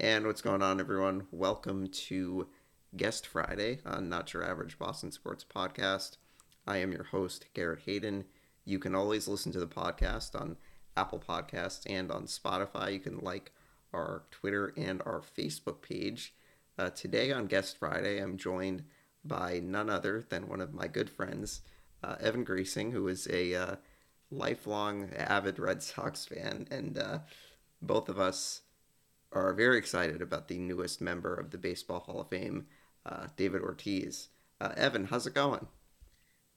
And what's going on, everyone? Welcome to Guest Friday on Not Your Average Boston Sports Podcast. I am your host, Garrett Hayden. You can always listen to the podcast on Apple Podcasts and on Spotify. You can like our Twitter and our Facebook page. Uh, today on Guest Friday, I'm joined by none other than one of my good friends, uh, Evan Greasing, who is a uh, lifelong avid Red Sox fan, and uh, both of us are very excited about the newest member of the Baseball Hall of Fame, uh, David Ortiz. Uh, Evan, how's it going?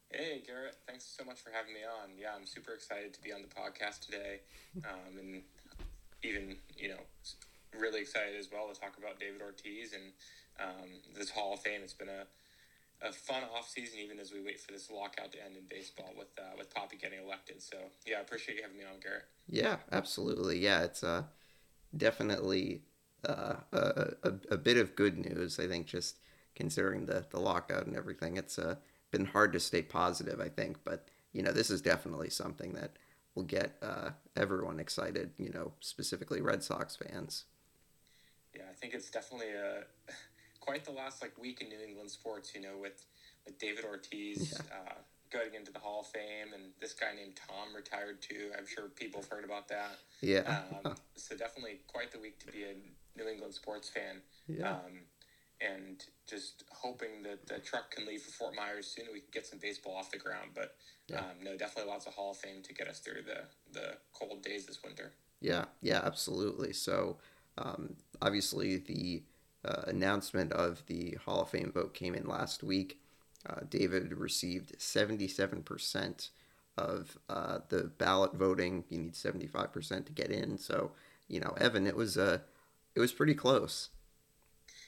Hey, Garrett. Thanks so much for having me on. Yeah, I'm super excited to be on the podcast today, um, and even you know, really excited as well to talk about David Ortiz and um, this Hall of Fame. It's been a a fun off season, even as we wait for this lockout to end in baseball with uh, with Papi getting elected. So yeah, I appreciate you having me on, Garrett. Yeah, absolutely. Yeah, it's uh, definitely uh, a, a, a bit of good news. I think just considering the the lockout and everything, it's uh, been hard to stay positive. I think, but you know, this is definitely something that will get uh, everyone excited. You know, specifically Red Sox fans. Yeah, I think it's definitely a quite the last like week in New England sports. You know, with with David Ortiz yeah. Going into the Hall of Fame, and this guy named Tom retired too. I'm sure people have heard about that. Yeah. Um, so definitely quite the week to be a New England sports fan. Yeah. Um, and just hoping that the truck can leave for Fort Myers soon, we can get some baseball off the ground. But yeah. um, no, definitely lots of Hall of Fame to get us through the the cold days this winter. Yeah, yeah, absolutely. So um, obviously the uh, announcement of the Hall of Fame vote came in last week. Uh, David received 77% of uh, the ballot voting. You need 75% to get in. So, you know, Evan, it was uh, it was pretty close.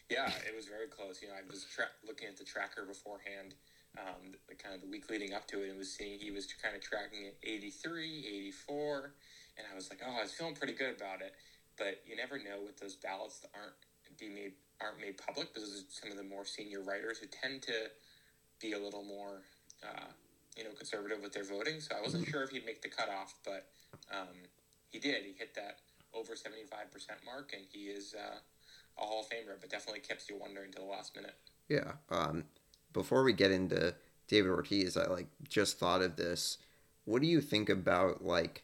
Yeah, it was very close. You know, I was tra- looking at the tracker beforehand, um, the, kind of the week leading up to it, and was seeing he was kind of tracking at 83, 84, and I was like, oh, I was feeling pretty good about it. But you never know with those ballots that aren't be made aren't made public because some of the more senior writers who tend to be a little more, uh, you know, conservative with their voting. So I wasn't mm-hmm. sure if he'd make the cutoff, but um, he did. He hit that over seventy five percent mark, and he is uh, a Hall of Famer. But definitely keeps you wondering to the last minute. Yeah. Um, before we get into David Ortiz, I like just thought of this. What do you think about like?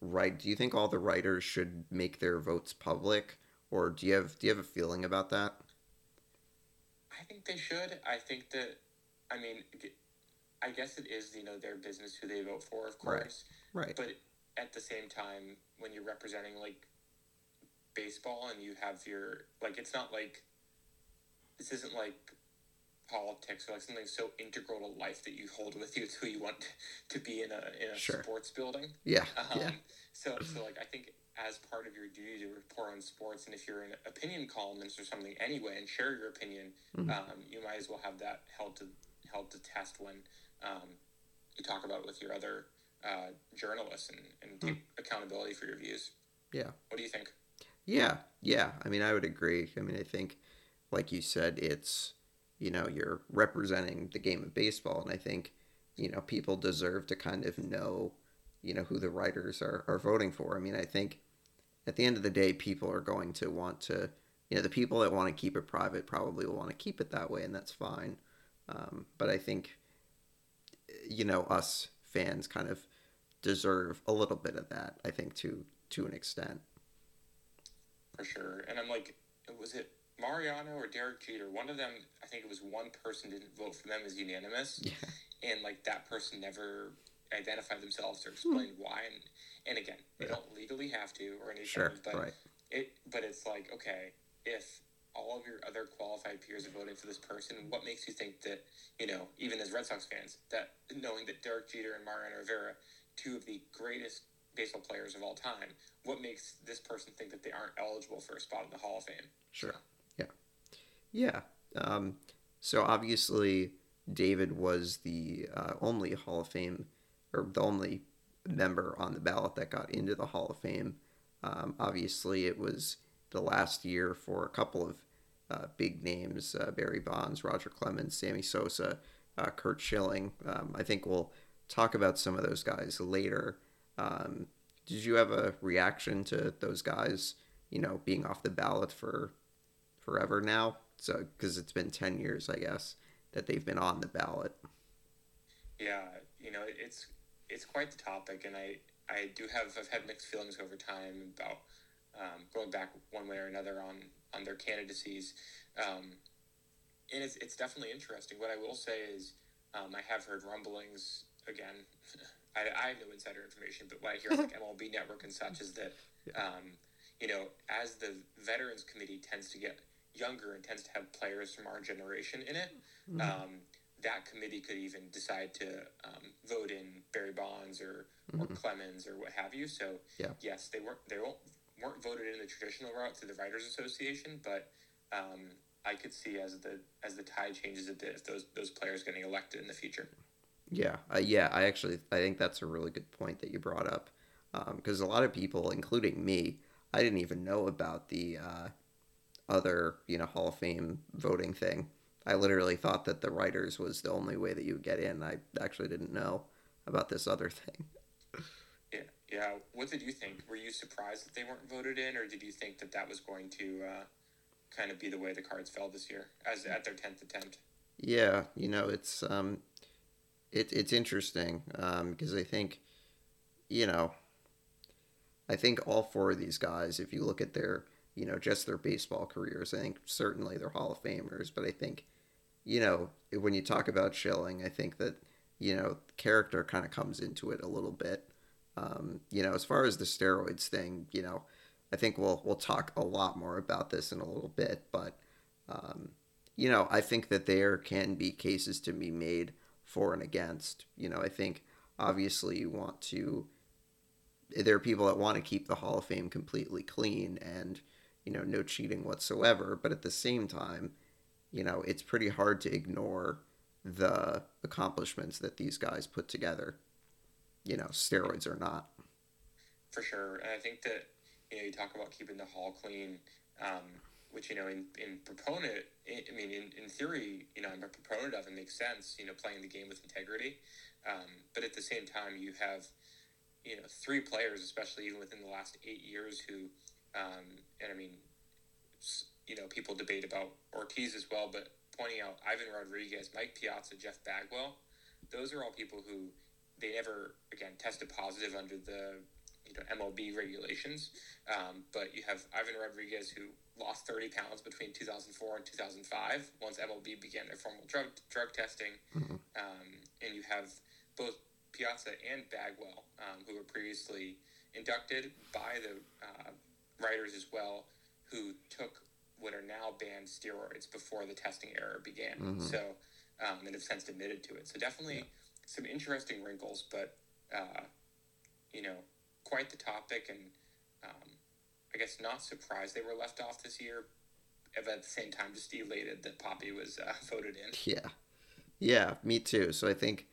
Right? Do you think all the writers should make their votes public? or do you have do you have a feeling about that? I think they should. I think that, I mean, I guess it is you know their business who they vote for, of course. Right. right. But at the same time, when you're representing like baseball and you have your like, it's not like this isn't like politics or like something so integral to life that you hold with you. It's who you want to be in a in a sure. sports building. Yeah. Um, yeah. So so like I think as part of your duty to report on sports. And if you're an opinion columnist or something anyway, and share your opinion, mm-hmm. um, you might as well have that held to held to test when um, you talk about it with your other uh, journalists and, and take mm-hmm. accountability for your views. Yeah. What do you think? Yeah, yeah. I mean, I would agree. I mean, I think, like you said, it's you know you're representing the game of baseball, and I think you know people deserve to kind of know you know who the writers are, are voting for. I mean, I think at the end of the day, people are going to want to, you know, the people that want to keep it private probably will want to keep it that way, and that's fine. Um, but I think, you know, us fans kind of deserve a little bit of that. I think to to an extent. For sure, and I'm like, was it Mariano or Derek Jeter? One of them, I think it was one person didn't vote for them as unanimous, yeah. and like that person never identified themselves or explained hmm. why. And, and again, they yeah. don't legally have to or anything, sure, but right. it but it's like okay, if all of your other qualified peers are voting for this person, what makes you think that you know, even as Red Sox fans, that knowing that Derek Jeter and Mariano Rivera, two of the greatest baseball players of all time, what makes this person think that they aren't eligible for a spot in the Hall of Fame? Sure. Yeah. Yeah. Um, so obviously, David was the uh, only Hall of Fame or the only member on the ballot that got into the Hall of Fame. Um, obviously, it was the last year for a couple of uh, big names uh, Barry Bonds, Roger Clemens, Sammy Sosa, uh, Curt Schilling. Um, I think we'll talk about some of those guys later. Um, did you have a reaction to those guys you know, being off the ballot for forever now. So, because it's been 10 years, I guess, that they've been on the ballot. Yeah, you know, it's it's quite the topic, and I I do have I've had mixed feelings over time about um, going back one way or another on on their candidacies, um, and it's it's definitely interesting. What I will say is, um, I have heard rumblings again. I, I have no insider information, but what I hear like MLB Network and such is that, um, you know, as the Veterans Committee tends to get younger and tends to have players from our generation in it, mm-hmm. um, that committee could even decide to um, vote in Barry Bonds or, mm-hmm. or Clemens or what have you. So yeah. yes, they weren't they weren't voted in the traditional route through the Writers Association, but um, I could see as the as the tide changes a bit if those those players getting elected in the future. Yeah, uh, yeah, I actually I think that's a really good point that you brought up because um, a lot of people, including me, I didn't even know about the uh, other you know Hall of Fame voting thing. I literally thought that the writers was the only way that you would get in. I actually didn't know about this other thing. Yeah. What did you think? Were you surprised that they weren't voted in, or did you think that that was going to uh, kind of be the way the cards fell this year, as at their tenth attempt? Yeah, you know, it's um, it, it's interesting because um, I think, you know, I think all four of these guys, if you look at their, you know, just their baseball careers, I think certainly they're Hall of Famers. But I think, you know, when you talk about Schilling, I think that, you know, character kind of comes into it a little bit. Um, you know, as far as the steroids thing, you know, I think we'll we'll talk a lot more about this in a little bit, but um, you know, I think that there can be cases to be made for and against. You know, I think obviously you want to. There are people that want to keep the Hall of Fame completely clean and, you know, no cheating whatsoever. But at the same time, you know, it's pretty hard to ignore the accomplishments that these guys put together. You know, steroids or not. For sure. And I think that, you know, you talk about keeping the hall clean. Um, which you know in, in proponent i mean in, in theory you know i'm a proponent of it makes sense you know playing the game with integrity um, but at the same time you have you know three players especially even within the last eight years who um, and i mean you know people debate about ortiz as well but pointing out ivan rodriguez mike piazza jeff bagwell those are all people who they never again tested positive under the you know MLB regulations. Um, but you have Ivan Rodriguez who lost 30 pounds between 2004 and 2005 once MLB began their formal drug drug testing, mm-hmm. um, and you have both Piazza and Bagwell um, who were previously inducted by the uh, writers as well, who took what are now banned steroids before the testing era began. Mm-hmm. So, um, and have since admitted to it. So definitely yeah. Some interesting wrinkles, but uh, you know, quite the topic, and um, I guess not surprised they were left off this year. But at the same time, just elated that Papi was uh, voted in. Yeah, yeah, me too. So I think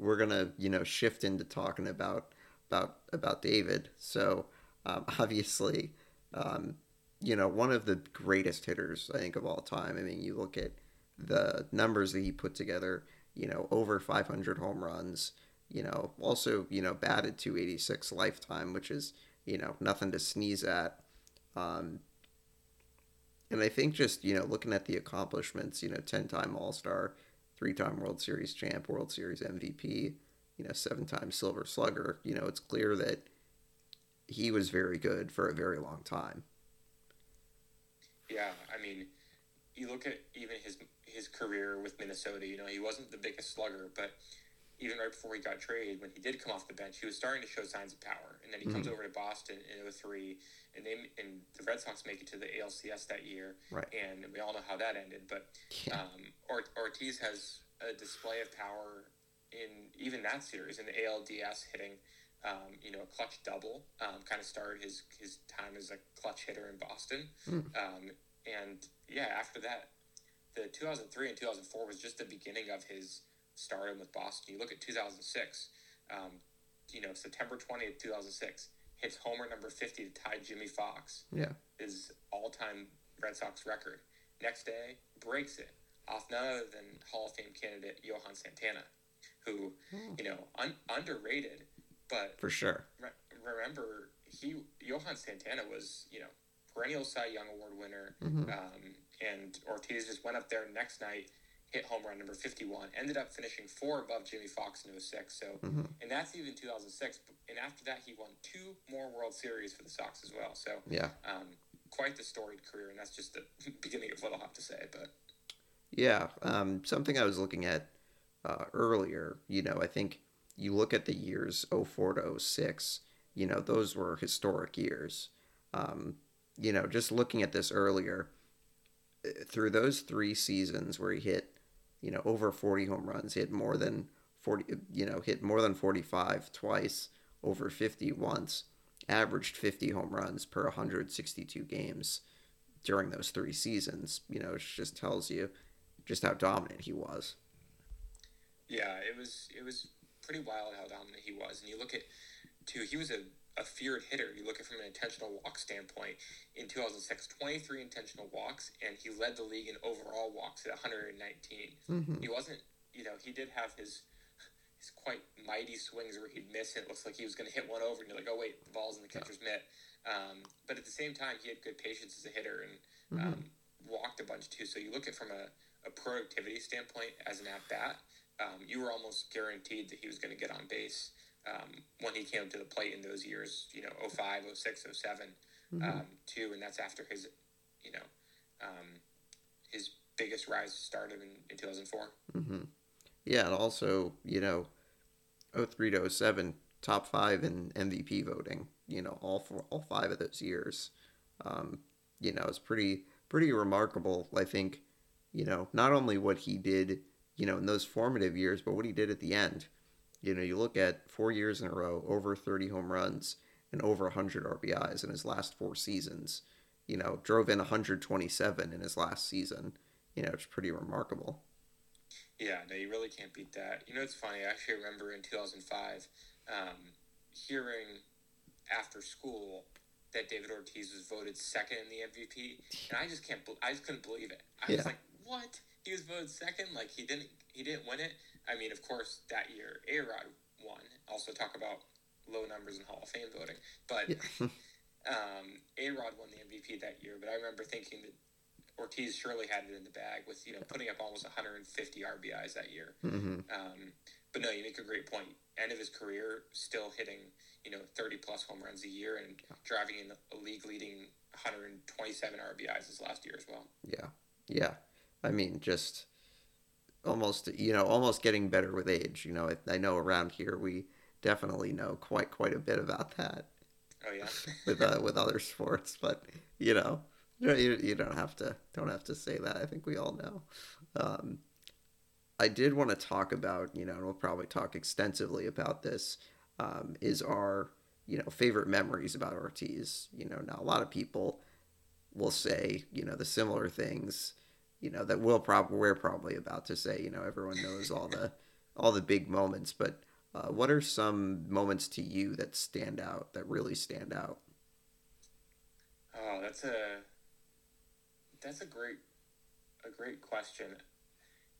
we're gonna, you know, shift into talking about about about David. So um, obviously, um, you know, one of the greatest hitters I think of all time. I mean, you look at the numbers that he put together. You know, over 500 home runs you know, also, you know, batted 286 lifetime, which is, you know, nothing to sneeze at. Um, and I think just, you know, looking at the accomplishments, you know, 10 time All Star, three time World Series champ, World Series MVP, you know, seven time Silver Slugger, you know, it's clear that he was very good for a very long time. Yeah, I mean, you look at even his his career with Minnesota, you know, he wasn't the biggest slugger, but even right before he got traded, when he did come off the bench, he was starting to show signs of power. And then he mm-hmm. comes over to Boston in 03, and they and the Red Sox make it to the ALCS that year. Right. And we all know how that ended. But yeah. um, Ortiz has a display of power in even that series in the ALDS hitting. Um, you know, a clutch double um, kind of started his his time as a clutch hitter in Boston. Mm. and yeah, after that, the 2003 and 2004 was just the beginning of his stardom with Boston. You look at 2006, um, you know, September 20th, 2006, hits homer number 50 to tie Jimmie Foxx. Yeah. His all time Red Sox record. Next day, breaks it off none other than Hall of Fame candidate Johan Santana, who, hmm. you know, un- underrated, but. For sure. Re- remember, he Johan Santana was, you know, perennial Cy Young Award winner. Mhm. Um, and Ortiz just went up there next night, hit home run number 51, ended up finishing four above Jimmie Foxx in 06. So, Mhm. and that's even 2006. And after that, he won two more World Series for the Sox as well. So, Yeah. um, quite the storied career. And that's just the beginning of what I'll have to say. But Yeah, um, something I was looking at uh, earlier, you know, I think you look at the years 04 to 06, you know, those were historic years. Um, you know, just looking at this earlier, through those three seasons where he hit, you know, over 40 home runs, hit more than 40, you know, hit more than 45 twice, over 50 once, averaged 50 home runs per 162 games during those three seasons, you know, it just tells you just how dominant he was. Yeah, it was it was pretty wild how dominant he was. And you look at too, he was a, a feared hitter. You look at it from an intentional walk standpoint. In 2006, 23 intentional walks, and he led the league in overall walks at 119. Mm-hmm. He wasn't, you know, he did have his his quite mighty swings where he'd miss it. It looks like he was going to hit one over, and you're like, oh wait, the ball's in the catcher's mitt. Um, but at the same time, he had good patience as a hitter and um, walked a bunch too. So you look at it from a, a productivity standpoint as an at bat um, you were almost guaranteed that he was going to get on base um, when he came to the plate in those years, you know, 05, 06, 07, um, too. And that's after his, you know, um, his biggest rise started in, in 2004. Mm-hmm. Yeah, and also, you know, 03 to 07, top five in MVP voting, you know, all four, all five of those years. Um, you know, it's pretty pretty remarkable, I think, you know, not only what he did, you know, in those formative years, but what he did at the end. You know, you look at four years in a row, over 30 home runs and over 100 RBIs in his last four seasons. You know, drove in 127 in his last season. You know, it's pretty remarkable. Yeah, no, you really can't beat that. You know, it's funny. I actually remember in 2005 um, hearing after school that David Ortiz was voted second in the MVP, and I just can't. I just couldn't believe it. I Yeah. was like, "What? He was voted second? Like he didn't? He didn't win it? I mean, of course, that year A Rod won. Also, talk about low numbers in Hall of Fame voting, but Yeah. um, A Rod won the MVP that year. But I remember thinking that Ortiz surely had it in the bag with you know putting up almost 150 RBIs that year. hmm Um, but no, you make a great point. End of his career, still hitting you know 30 plus home runs a year and driving in a league leading 127 RBIs his last year as well. Yeah. Yeah. I mean, just almost, you know, almost getting better with age. You know, I, I know around here we definitely know quite quite a bit about that Oh yeah, with uh, with other sports, but you know, you, you don't have to don't have to say that. I think we all know. Um, I did want to talk about, you know, and we'll probably talk extensively about this. Um, is our you know favorite memories about Ortiz? You know, now a lot of people will say, you know, the similar things, you know, that we'll probably we're probably about to say. You know, everyone knows all the all the big moments, but uh, what are some moments to you that stand out, that really stand out? oh that's a that's a great a great question.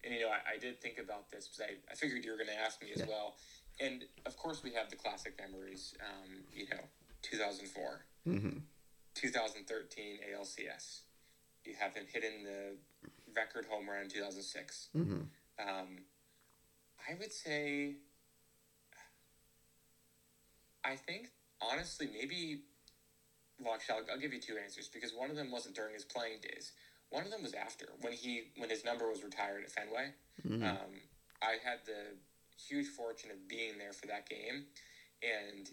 And you know, I, I did think about this because I, I figured you were going to ask me as Yeah. well. And of course, we have the classic memories. Um, you know, 2004. Mm-hmm. 2013 ALCS. You have him hitting the record home run in 2006. Mm-hmm. Um, I would say, I think, honestly, maybe, well, actually, I'll, I'll give you two answers because one of them wasn't during his playing days. One of them was after when he when his number was retired at Fenway. Mm-hmm. Um, I had the huge fortune of being there for that game, and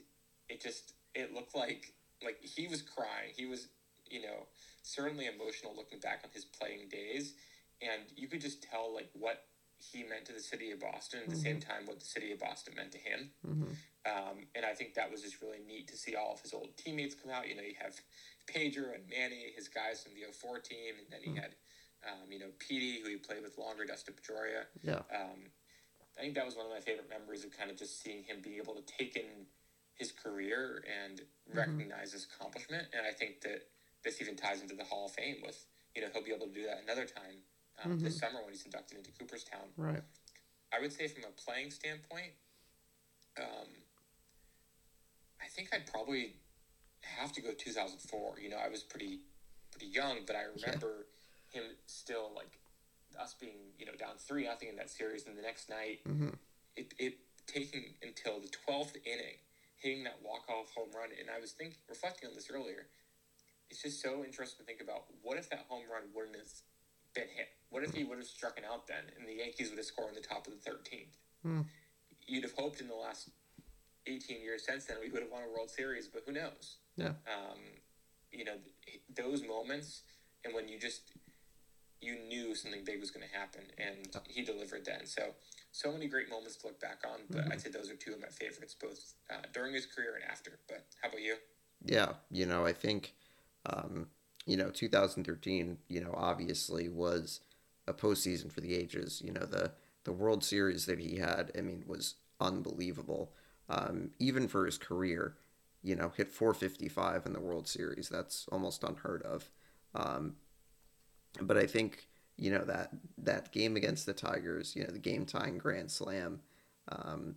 it just it looked like like he was crying. He was you know certainly emotional looking back on his playing days, and you could just tell like what he meant to the city of Boston at the same time what the city of Boston meant to him. Mm-hmm. Um, and I think that was just really neat to see all of his old teammates come out. You know, you have Pedro and Manny, his guys from the 04 team, and then he had, um, you know, Petey, who he played with longer, Dustin Pedroia. Yeah. Um, I think that was one of my favorite memories of kind of just seeing him be able to take in his career and recognize his accomplishment. And I think that this even ties into the Hall of Fame with, you know, he'll be able to do that another time um, this summer when he's inducted into Cooperstown. Right. I would say from a playing standpoint, um, I think I'd probably have to go 2004. You know, I was pretty pretty young, but I remember yeah. him still like us being you know down three nothing in that series, and the next night mm-hmm. it it taking until the 12th inning, hitting that walk off home run, and I was thinking reflecting on this earlier. It's just so interesting to think about what if that home run wouldn't have been hit? What if he would have struck an out then, and the Yankees would have scored in the top of the 13th? Mm. You'd have hoped in the last 18 years since then we would have won a World Series, but who knows? Yeah. Um, you know, those moments, and when you just you knew something big was going to happen, and he delivered then. So, so many great moments to look back on. But mm-hmm. I'd say those are two of my favorites, both uh, during his career and after. But how about you? Yeah, you know, I think, um, you know, 2013, you know, obviously was a postseason for the ages. You know, the the World Series that he had, I mean, was unbelievable. Um, even for his career, you know, hit 455 in the World Series. That's almost unheard of. Um, but I think you know that that game against the Tigers, you know, the game tying grand slam, um,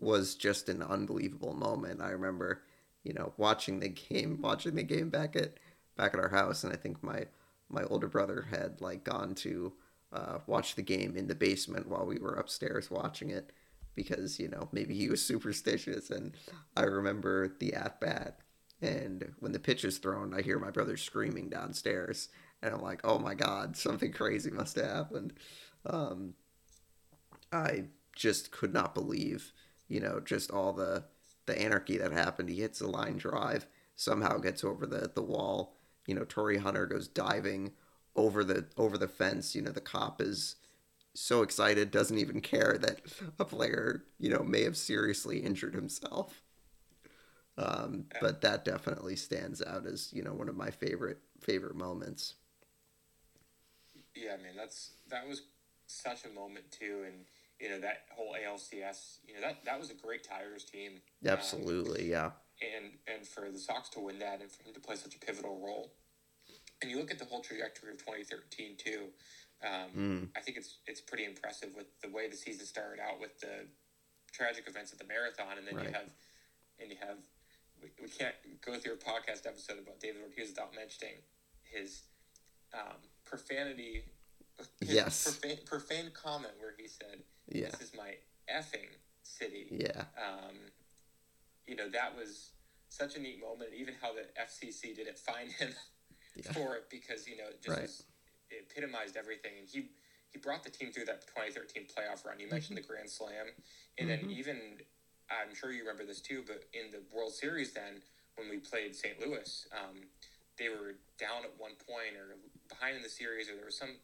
was just an unbelievable moment. I remember, you know, watching the game, watching the game back at back at our house, and I think my my older brother had like gone to uh, watch the game in the basement while we were upstairs watching it because you know maybe he was superstitious. And I remember the at bat, and when the pitch is thrown, I hear my brother screaming downstairs and I'm like, oh my god, something crazy must have happened. Um, I just could not believe, you know, just all the the anarchy that happened. He hits a line drive, somehow gets over the the wall. You know, Torii Hunter goes diving over the over the fence. You know, the cop is so excited, doesn't even care that a player, you know, may have seriously injured himself. Um, but that definitely stands out as you know one of my favorite favorite moments yeah, man, that's that was such a moment too, and you know that whole ALCS, you know that that was a great Tigers team. Absolutely, um, yeah. And and for the Sox to win that, and for him to play such a pivotal role, and you look at the whole trajectory of 2013 too. Um, mm. I think it's it's pretty impressive with the way the season started out with the tragic events at the marathon, and then right. you have and you have we, we can't go through a podcast episode about David Ortiz without mentioning his um, profanity. Yes. Profane, profane comment where he said, yeah. "This is my effing city." Yeah. Um, you know that was such a neat moment. Even how the FCC didn't fine him yeah. for it because you know it just right. was, it epitomized everything, and he he brought the team through that 2013 playoff run. You mentioned mm-hmm. the Grand Slam, and mm-hmm. then even I'm sure you remember this too, but in the World Series then when we played St. Louis, um, they were down at one point or behind in the series, or there was some.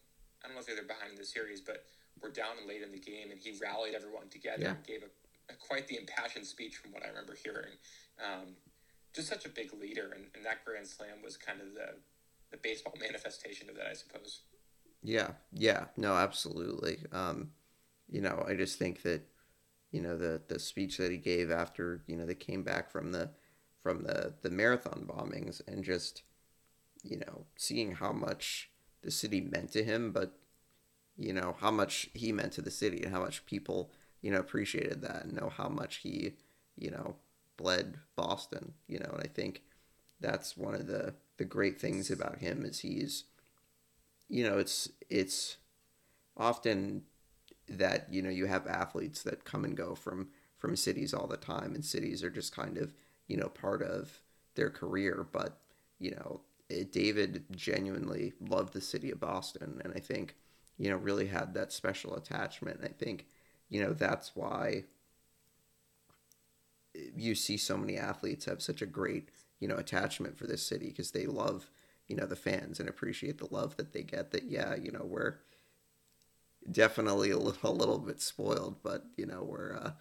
I don't know if they're behind in the series, but were down and late in the game, and he rallied everyone together yeah. and gave a, a, quite the impassioned speech from what I remember hearing. Um, just such a big leader, and, and that Grand Slam was kind of the the baseball manifestation of that, I suppose. Yeah, yeah, no, absolutely. Um, you know, I just think that, you know, the the speech that he gave after, you know, they came back from the from the the marathon bombings and just you know, seeing how much the city meant to him, but you know how much he meant to the city and how much people you know appreciated that and know how much he you know bled Boston. You know, and I think that's one of the the great things about him is he's you know it's it's often that you know you have athletes that come and go from from cities all the time and cities are just kind of you know part of their career but you know it, David genuinely loved the city of Boston, and I think you know really had that special attachment. I think you know that's why you see so many athletes have such a great you know attachment for this city because they love you know the fans and appreciate the love that they get. That yeah, you know we're definitely a little, a little bit spoiled, but you know we're uh,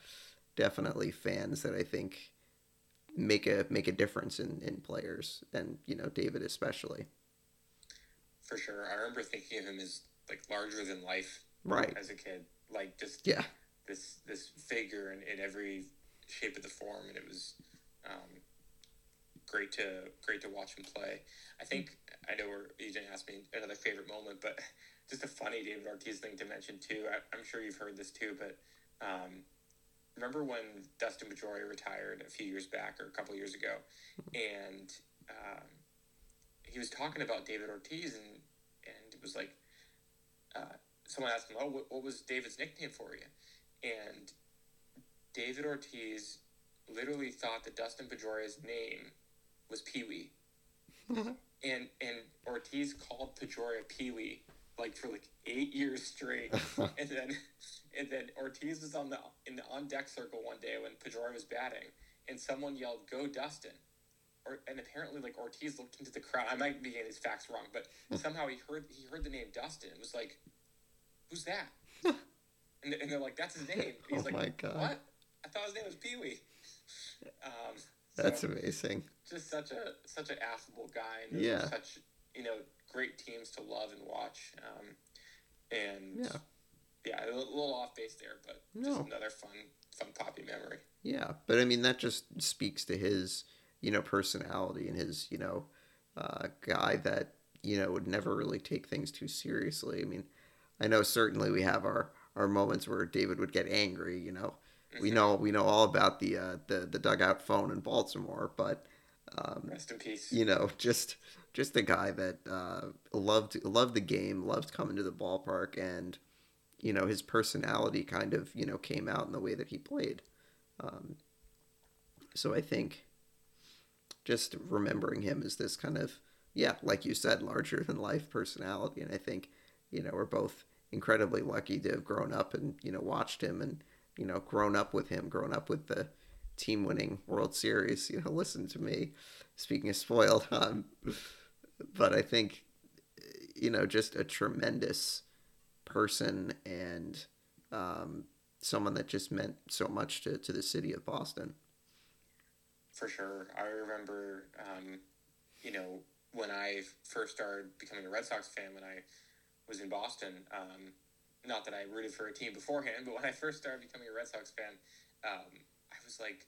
definitely fans that I think make a make a difference in in players, and you know David especially. For sure, I remember thinking of him as like larger than life, right? As a kid, like just yeah, this this figure in, in every shape of the form, and it was um, great to great to watch him play. I think I know you didn't ask me another favorite moment, but just a funny David Ortiz thing to mention too. I, am sure you've heard this too, but um, remember when Dustin Pedroia retired a few years back or a couple years ago, and um, he was talking about David Ortiz, and and it was like, uh, someone asked him, "Oh, what, what was David's nickname for you?" And David Ortiz literally thought that Dustin Pedroia's name was Pee Wee, and and Ortiz called Pedroia Pee Wee like for like eight years straight, and then and then Ortiz was on the in the on deck circle one day when Pedroia was batting, and someone yelled, "Go Dustin!" Or, and apparently, like Ortiz looked into the crowd. I might be getting his facts wrong, but somehow he heard he heard the name Dustin and was like, "Who's that?" and, and they're like, "That's his name." He's Oh like, my God. "What? I thought his name was Pee Wee." Um, That's amazing. just such a such an affable guy and Yeah. such you know great teams to love and watch um, and Yeah. Yeah a little off base there but No. just another fun fun Papi memory Yeah, but I mean that just speaks to his, you know, personality and his, you know, uh, guy that you know would never really take things too seriously. I mean, I know certainly we have our our moments where David would get angry. You know, we Mhm. know we know all about the uh, the the dugout phone in Baltimore, but um, rest in peace you know, just just a guy that uh, loved loved the game, loved coming to the ballpark, and you know his personality kind of you know came out in the way that he played. Um, so I think just remembering him as this kind of yeah, like you said, larger than life personality, and I think you know we're both incredibly lucky to have grown up and you know watched him and you know grown up with him, grown up with the team winning World Series. You know, listen to me. Speaking of spoiled, um, but I think you know just a tremendous person and um, someone that just meant so much to, to the city of Boston. for sure i remember um, you know when i first started becoming a red sox fan when i was in boston um, not that i rooted for a team beforehand but when i first started becoming a red sox fan um, i was like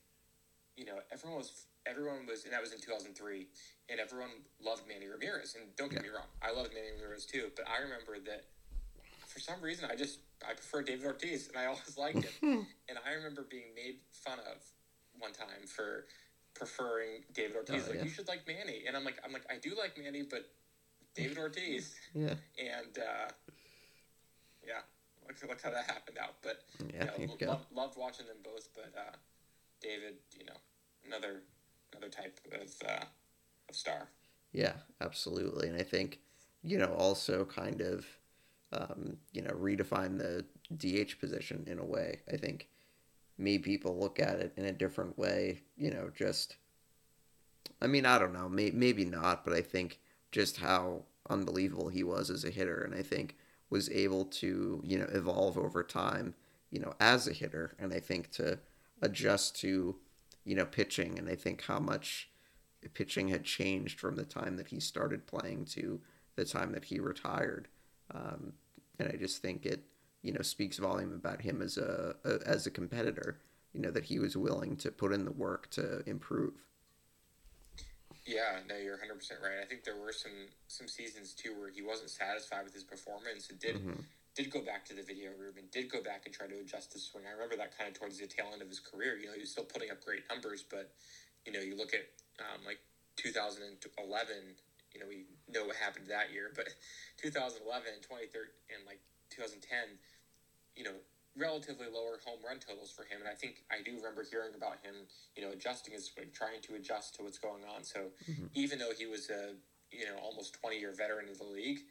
you know, everyone was everyone was, and that was in 2003, and everyone loved Manny Ramirez. And don't get me wrong, I loved Manny Ramirez too. But I remember that for some reason, I just I prefer David Ortiz, and I always liked him. and I remember being made fun of one time for preferring David Ortiz. Oh, like yeah. you should like Manny, and I'm like I'm like I do like Manny, but David Ortiz, Yeah, and uh, yeah, look, look how that happened out. But yeah, you know, lo- go. loved, loved watching them both, but uh, David, you know, another another type of uh, of star. Yeah, absolutely. And I think, you know, also kind of, um, you know, redefine the DH position in a way. I think made people look at it in a different way, you know, just, I mean, I don't know, may, maybe not, but I think just how unbelievable he was as a hitter. And I think was able to, you know, evolve over time, you know, as a hitter. And I think to adjust to, you know, pitching. And I think how much pitching had changed from the time that he started playing to the time that he retired. Um, and I just think it, you know, speaks volume about him as a, a as a competitor. You know that he was willing to put in the work to improve. Yeah, no, you're 100 percent right. I think there were some some seasons too where he wasn't satisfied with his performance and did Mhm. did go back to the video room and did go back and try to adjust his swing. I remember that kind of towards the tail end of his career. You know, he was still putting up great numbers, but you know, you look at um, like 2011. You know, we know what happened that year, but 2011, and 2013, and like 2010, you know, relatively lower home run totals for him. And I think I do remember hearing about him, you know, adjusting his swing, trying to adjust to what's going on. So Mhm. even though he was a, you know, almost 20 year veteran of the league,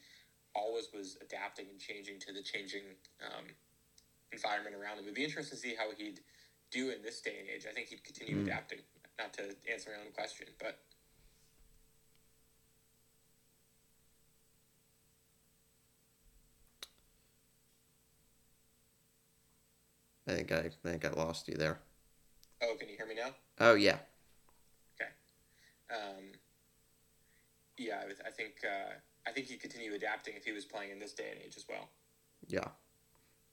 always was adapting and changing to the changing um, environment around him. It'd be interesting to see how he'd do in this day and age. I think he'd continue Mm. adapting. Not to answer my own question, but I think I, I think I lost you there. oh, can you hear me now? Oh yeah, Okay. Um, yeah, I, would- I think uh, I think he'd continue adapting if he was playing in this day and age as well. yeah,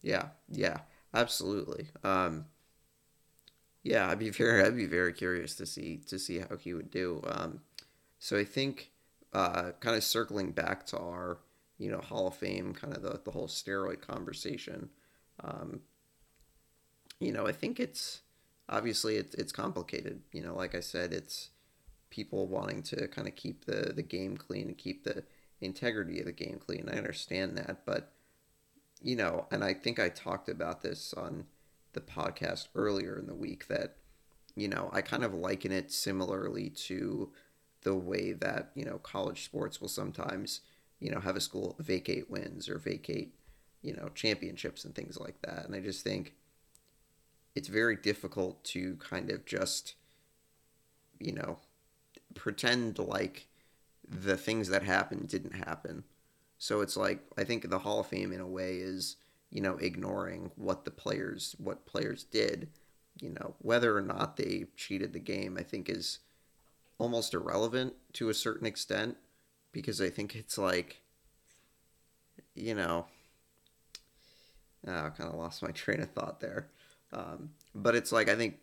yeah, yeah, absolutely. Um, yeah, I'd be very I'd be very curious to see to see how he would do. Um, so I think uh, kind of circling back to our you know Hall of Fame, kind of the the whole steroid conversation. Um, you know, I think it's obviously it's it's complicated. You know, like I said, it's people wanting to kind of keep the the game clean and keep the integrity of the game clean. I understand that, but you know, and I think I talked about this on the podcast earlier in the week that you know, I kind of liken it similarly to the way that, you know, college sports will sometimes, you know, have a school vacate wins or vacate, you know, championships and things like that. And I just think it's very difficult to kind of just, you know, pretend like the things that happened didn't happen. So it's like I think the Hall of Fame in a way is, you know, ignoring what the players what players did. You know, whether or not they cheated the game, I think is almost irrelevant to a certain extent because I think it's like you know, oh, I kind of lost my train of thought there. Um, but it's like I think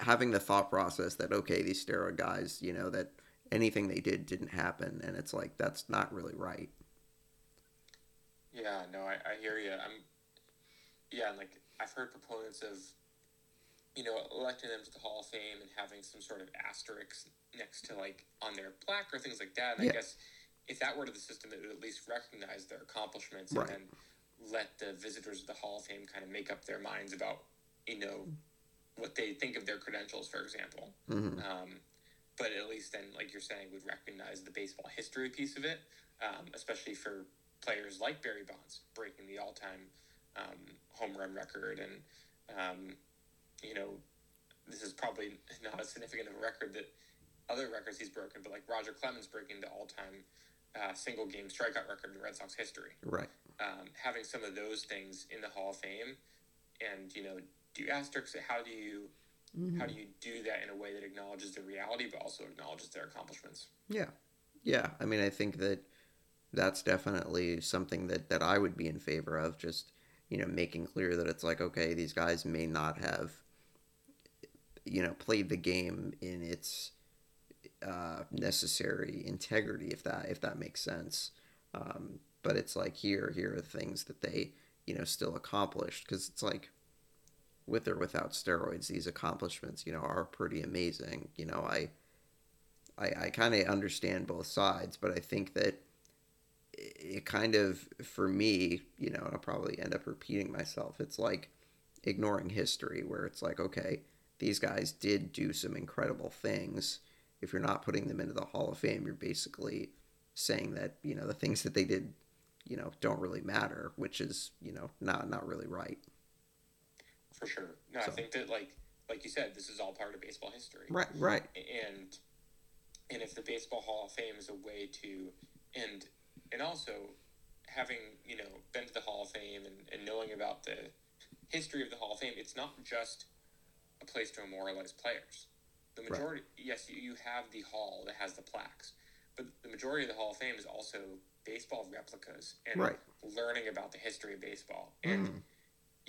having the thought process that okay, these steroid guys, you know, that anything they did didn't happen, and it's like that's not really right. Yeah, no, I, I hear you. I'm, yeah, like I've heard proponents of, you know, electing them to the Hall of Fame and having some sort of asterisk next to like on their plaque or things like that. And Yeah. I guess if that were to the system, it would at least recognize their accomplishments Right. and then let the visitors of the Hall of Fame kind of make up their minds about, you know, what they think of their credentials, for example. hmm Um, but at least then, like you're saying, would recognize the baseball history piece of it, um, especially for players like Barry Bonds breaking the all-time um, home run record, and um, you know, this is probably not as significant of a record that other records he's broken, but like Roger Clemens breaking the all-time uh, single-game strikeout record in Red Sox history Right. um, having some of those things in the Hall of Fame, and you know, do asterisks. How do you how do you do that in a way that acknowledges the reality, but also acknowledges their accomplishments? Yeah. Yeah. I mean, I think that that's definitely something that, that I would be in favor of. Just, you know, making clear that it's like, okay, these guys may not have, you know, played the game in its uh, necessary integrity, if that if that makes sense. Um, but it's like here, here are things that they, you know, still accomplished because it's like, with or without steroids, these accomplishments, you know, are pretty amazing. You know, I I, I kind of understand both sides, but I think that it kind of, for me, you know, I'll probably end up repeating myself, it's like ignoring history, where it's like, okay, these guys did do some incredible things. If you're not putting them into the Hall of Fame, you're basically saying that, you know, the things that they did, you know, don't really matter, which is, you know, not not really right. For sure. No, So- I think that like like you said, this is all part of baseball history, Right, right. and and if the Baseball Hall of Fame is a way to and and also having you know been to the Hall of Fame and, and knowing about the history of the Hall of Fame, it's not just a place to memorialize players. The Right. majority, yes, you, you have the hall that has the plaques, but the majority of the Hall of Fame is also baseball replicas and Right. learning about the history of baseball. And Mhm.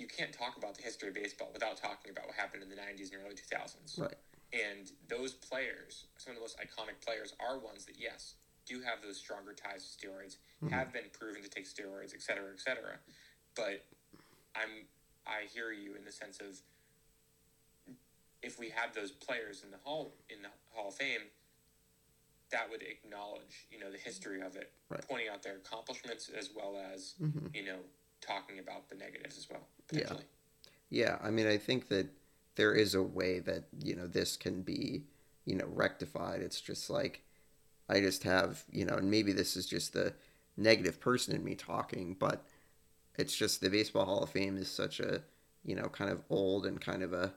You can't talk about the history of baseball without talking about what happened in the 90s and early 2000s. Right. And those players, some of the most iconic players, are ones that, yes, do have those stronger ties to steroids, Mhm. have been proven to take steroids, et cetera, et cetera. But I'm, I hear you in the sense of if we had those players in the hall in the Hall of Fame, that would acknowledge, you know, the history of it, Right. pointing out their accomplishments as well as, hmm you know, talking about the negatives as well, Yeah. potentially. Yeah, I mean, I think that there is a way that you know this can be, you know, rectified. It's just like I just have, you know, and maybe this is just the negative person in me talking, but it's just the Baseball Hall of Fame is such a, you know, kind of old and kind of a,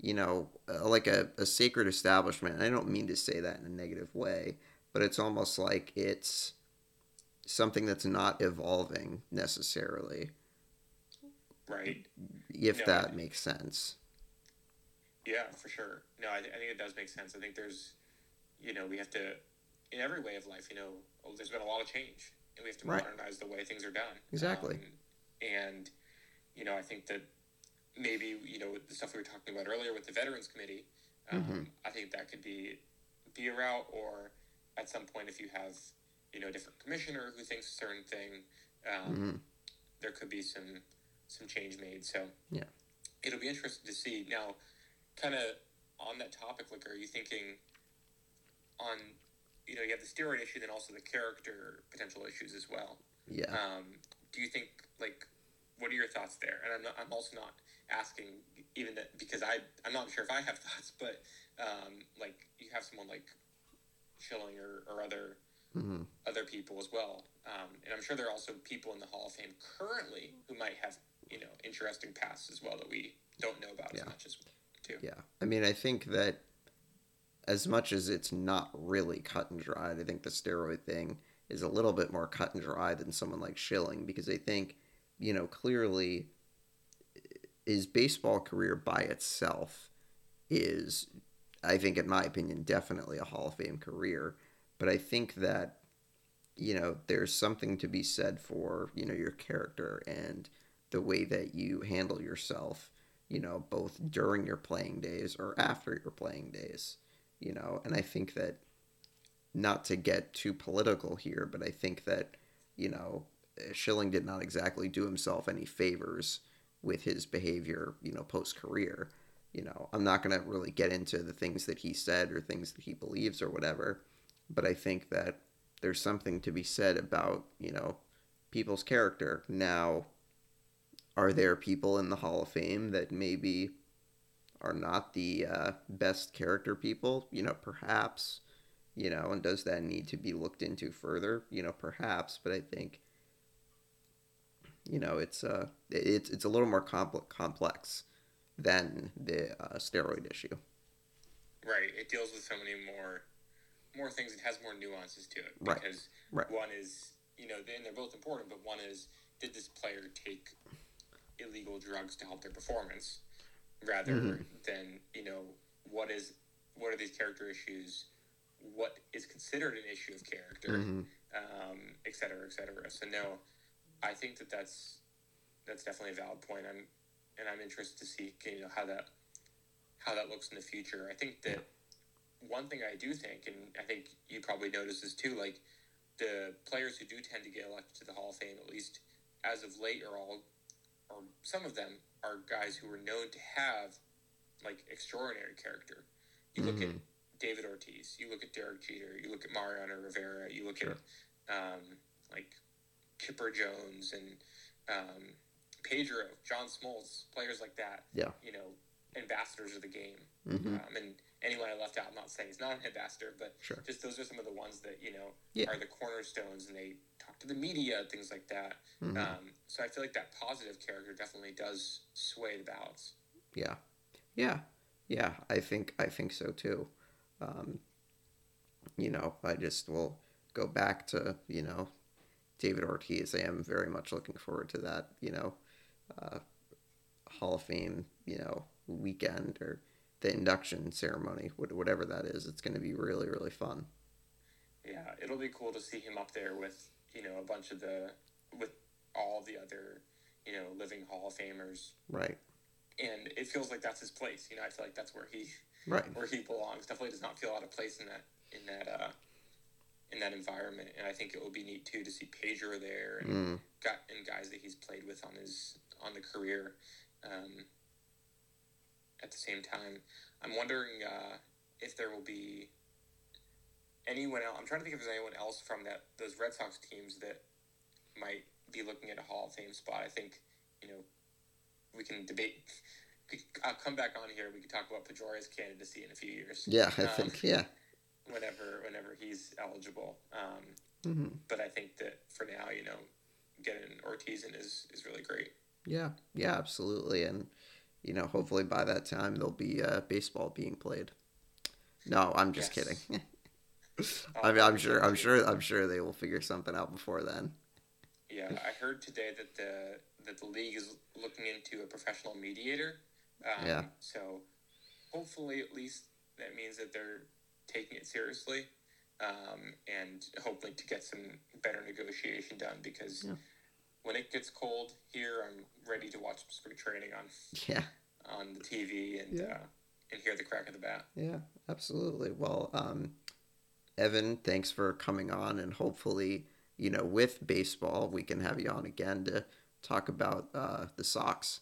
you know, uh, like a, a sacred establishment. And I don't mean to say that in a negative way, but it's almost like it's something that's not evolving necessarily, Right. if No, that I- makes sense. Yeah, for sure. No, I, I think it does make sense. I think there's, you know, we have to, in every way of life, you know, oh, there's been a lot of change, and we have to Right. modernize the way things are done. Exactly. Um, and, you know, I think that maybe, you know, the stuff we were talking about earlier with the Veterans Committee, um, Mhm. I think that could be be a route, or at some point, if you have, you know, a different commissioner who thinks a certain thing, um, hmm there could be some some change made. So Yeah. it'll be interesting to see now. Kind of on that topic, like, are you thinking on you know you have the steroid issue, then also the character potential issues as well. Yeah. Um, do you think like what are your thoughts there? And I'm not, I'm also not asking even that because I I'm not sure if I have thoughts, but um, like you have someone like Schilling or, or other hmm other people as well, um, and I'm sure there are also people in the Hall of Fame currently who might have you know interesting pasts as well that we don't know about Yeah. as much as too. Yeah. I mean, I think that as much as it's not really cut and dried, I think the steroid thing is a little bit more cut and dry than someone like Schilling because I think, you know, clearly his baseball career by itself is, I think, in my opinion, definitely a Hall of Fame career. But I think that, you know, there's something to be said for, you know, your character and the way that you handle yourself you know, both during your playing days or after your playing days, you know, and I think that not to get too political here, but I think that, you know, Schilling did not exactly do himself any favors with his behavior, you know, post career. You know, I'm not going to really get into the things that he said or things that he believes or whatever, but I think that there's something to be said about, you know, people's character. Now, are there people in the Hall of Fame that maybe are not the uh, best character people? You know, perhaps. You know, and does that need to be looked into further? You know, perhaps. But I think, you know, it's uh, it's it's a little more compl- complex than the uh, steroid issue. Right. It deals with so many more more things. It has more nuances to it Right. because Right. one is you know, and they're both important, but one is did this player take illegal drugs to help their performance rather Mhm. than you know what is what are these character issues? What is considered an issue of character? hmm um, et cetera, et cetera. So no, I think that that's that's definitely a valid point. I'm and I'm interested to see you know how that how that looks in the future. I think that one thing I do think, and I think you probably notice this too, like the players who do tend to get elected to the Hall of Fame, at least as of late, are all or some of them are guys who are known to have like extraordinary character. You look at Mhm. David Ortiz, you look at Derek Jeter, you look at Mariano Rivera, you look Sure. at um, like Chipper Jones and um, Pedro, John Smoltz, players like that. Yeah. You know, ambassadors of the game. hmm Um, and anyone I left out, I'm not saying he's not an ambassador, but Sure. just those are some of the ones that you know Yeah. are the cornerstones, and they talk to the media, things like that. hmm Um, so I feel like that positive character definitely does sway the balance. Yeah, yeah, yeah. I think I think so too. Um, you know, I just will go back to you know David Ortiz. I am very much looking forward to that. You know, uh, Hall of Fame. You know, weekend or the induction ceremony, wh- whatever that is. It's going to be really really fun. Yeah, it'll be cool to see him up there with you know a bunch of the with all the other you know living Hall of Famers, Right, and it feels like that's his place. You know, I feel like that's where he right, where he belongs. Definitely does not feel out of place in that in that uh, in that environment, and I think it will be neat too to see Pedro there and mm, got and guys that he's played with on his on the career. Um, at the same time, I'm wondering uh, if there will be anyone else. I'm trying to think if there's anyone else from that those Red Sox teams that might be looking at a Hall of Fame spot. I think you know we can debate. I'll come back on here. We can talk about Pedroia's candidacy in a few years. yeah. I Um, think yeah. Whenever, whenever he's eligible. Um, hmm but I think that for now, you know, getting Ortiz in is, is really great. Yeah, yeah, absolutely, and you know, hopefully by that time there'll be uh, baseball being played. No, I'm just Yes. kidding. I mean, I'm sure, I'm sure, I'm sure they will figure something out before then. Yeah, I heard today that the that the league is looking into a professional mediator. Um, Yeah. So hopefully, at least that means that they're taking it seriously, um, and hopefully to get some better negotiation done because. Yeah. When it gets cold here, I'm ready to watch some spring training on Yeah, on the TV and Yeah. uh, and hear the crack of the bat. yeah, absolutely. Well, um, Evan, thanks for coming on, and hopefully, you know, with baseball, we can have you on again to talk about uh, the Sox.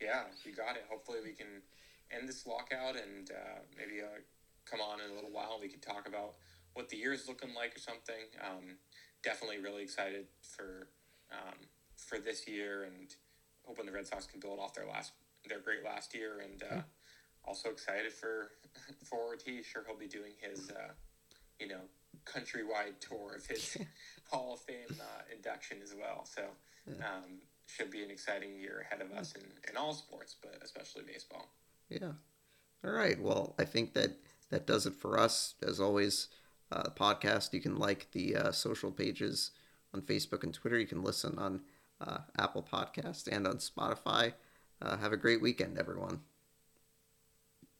Yeah, you got it. Hopefully, we can end this lockout and uh, maybe uh, come on in a little while. We could talk about what the year's looking like or something. Um, definitely really excited for um, for this year and hoping the Red Sox can build off their last their great last year and uh, also excited for for Ortiz. Sure, he'll be doing his uh, you know countrywide tour of his Hall of Fame uh, induction as well. So. Um, should be an exciting year ahead of us in, in all sports, but especially baseball. Yeah. All right. Well, I think that that does it for us. As always, uh, podcast. You can like the uh, social pages on Facebook and Twitter. You can listen on uh, Apple Podcast and on Spotify. Uh, have a great weekend, everyone.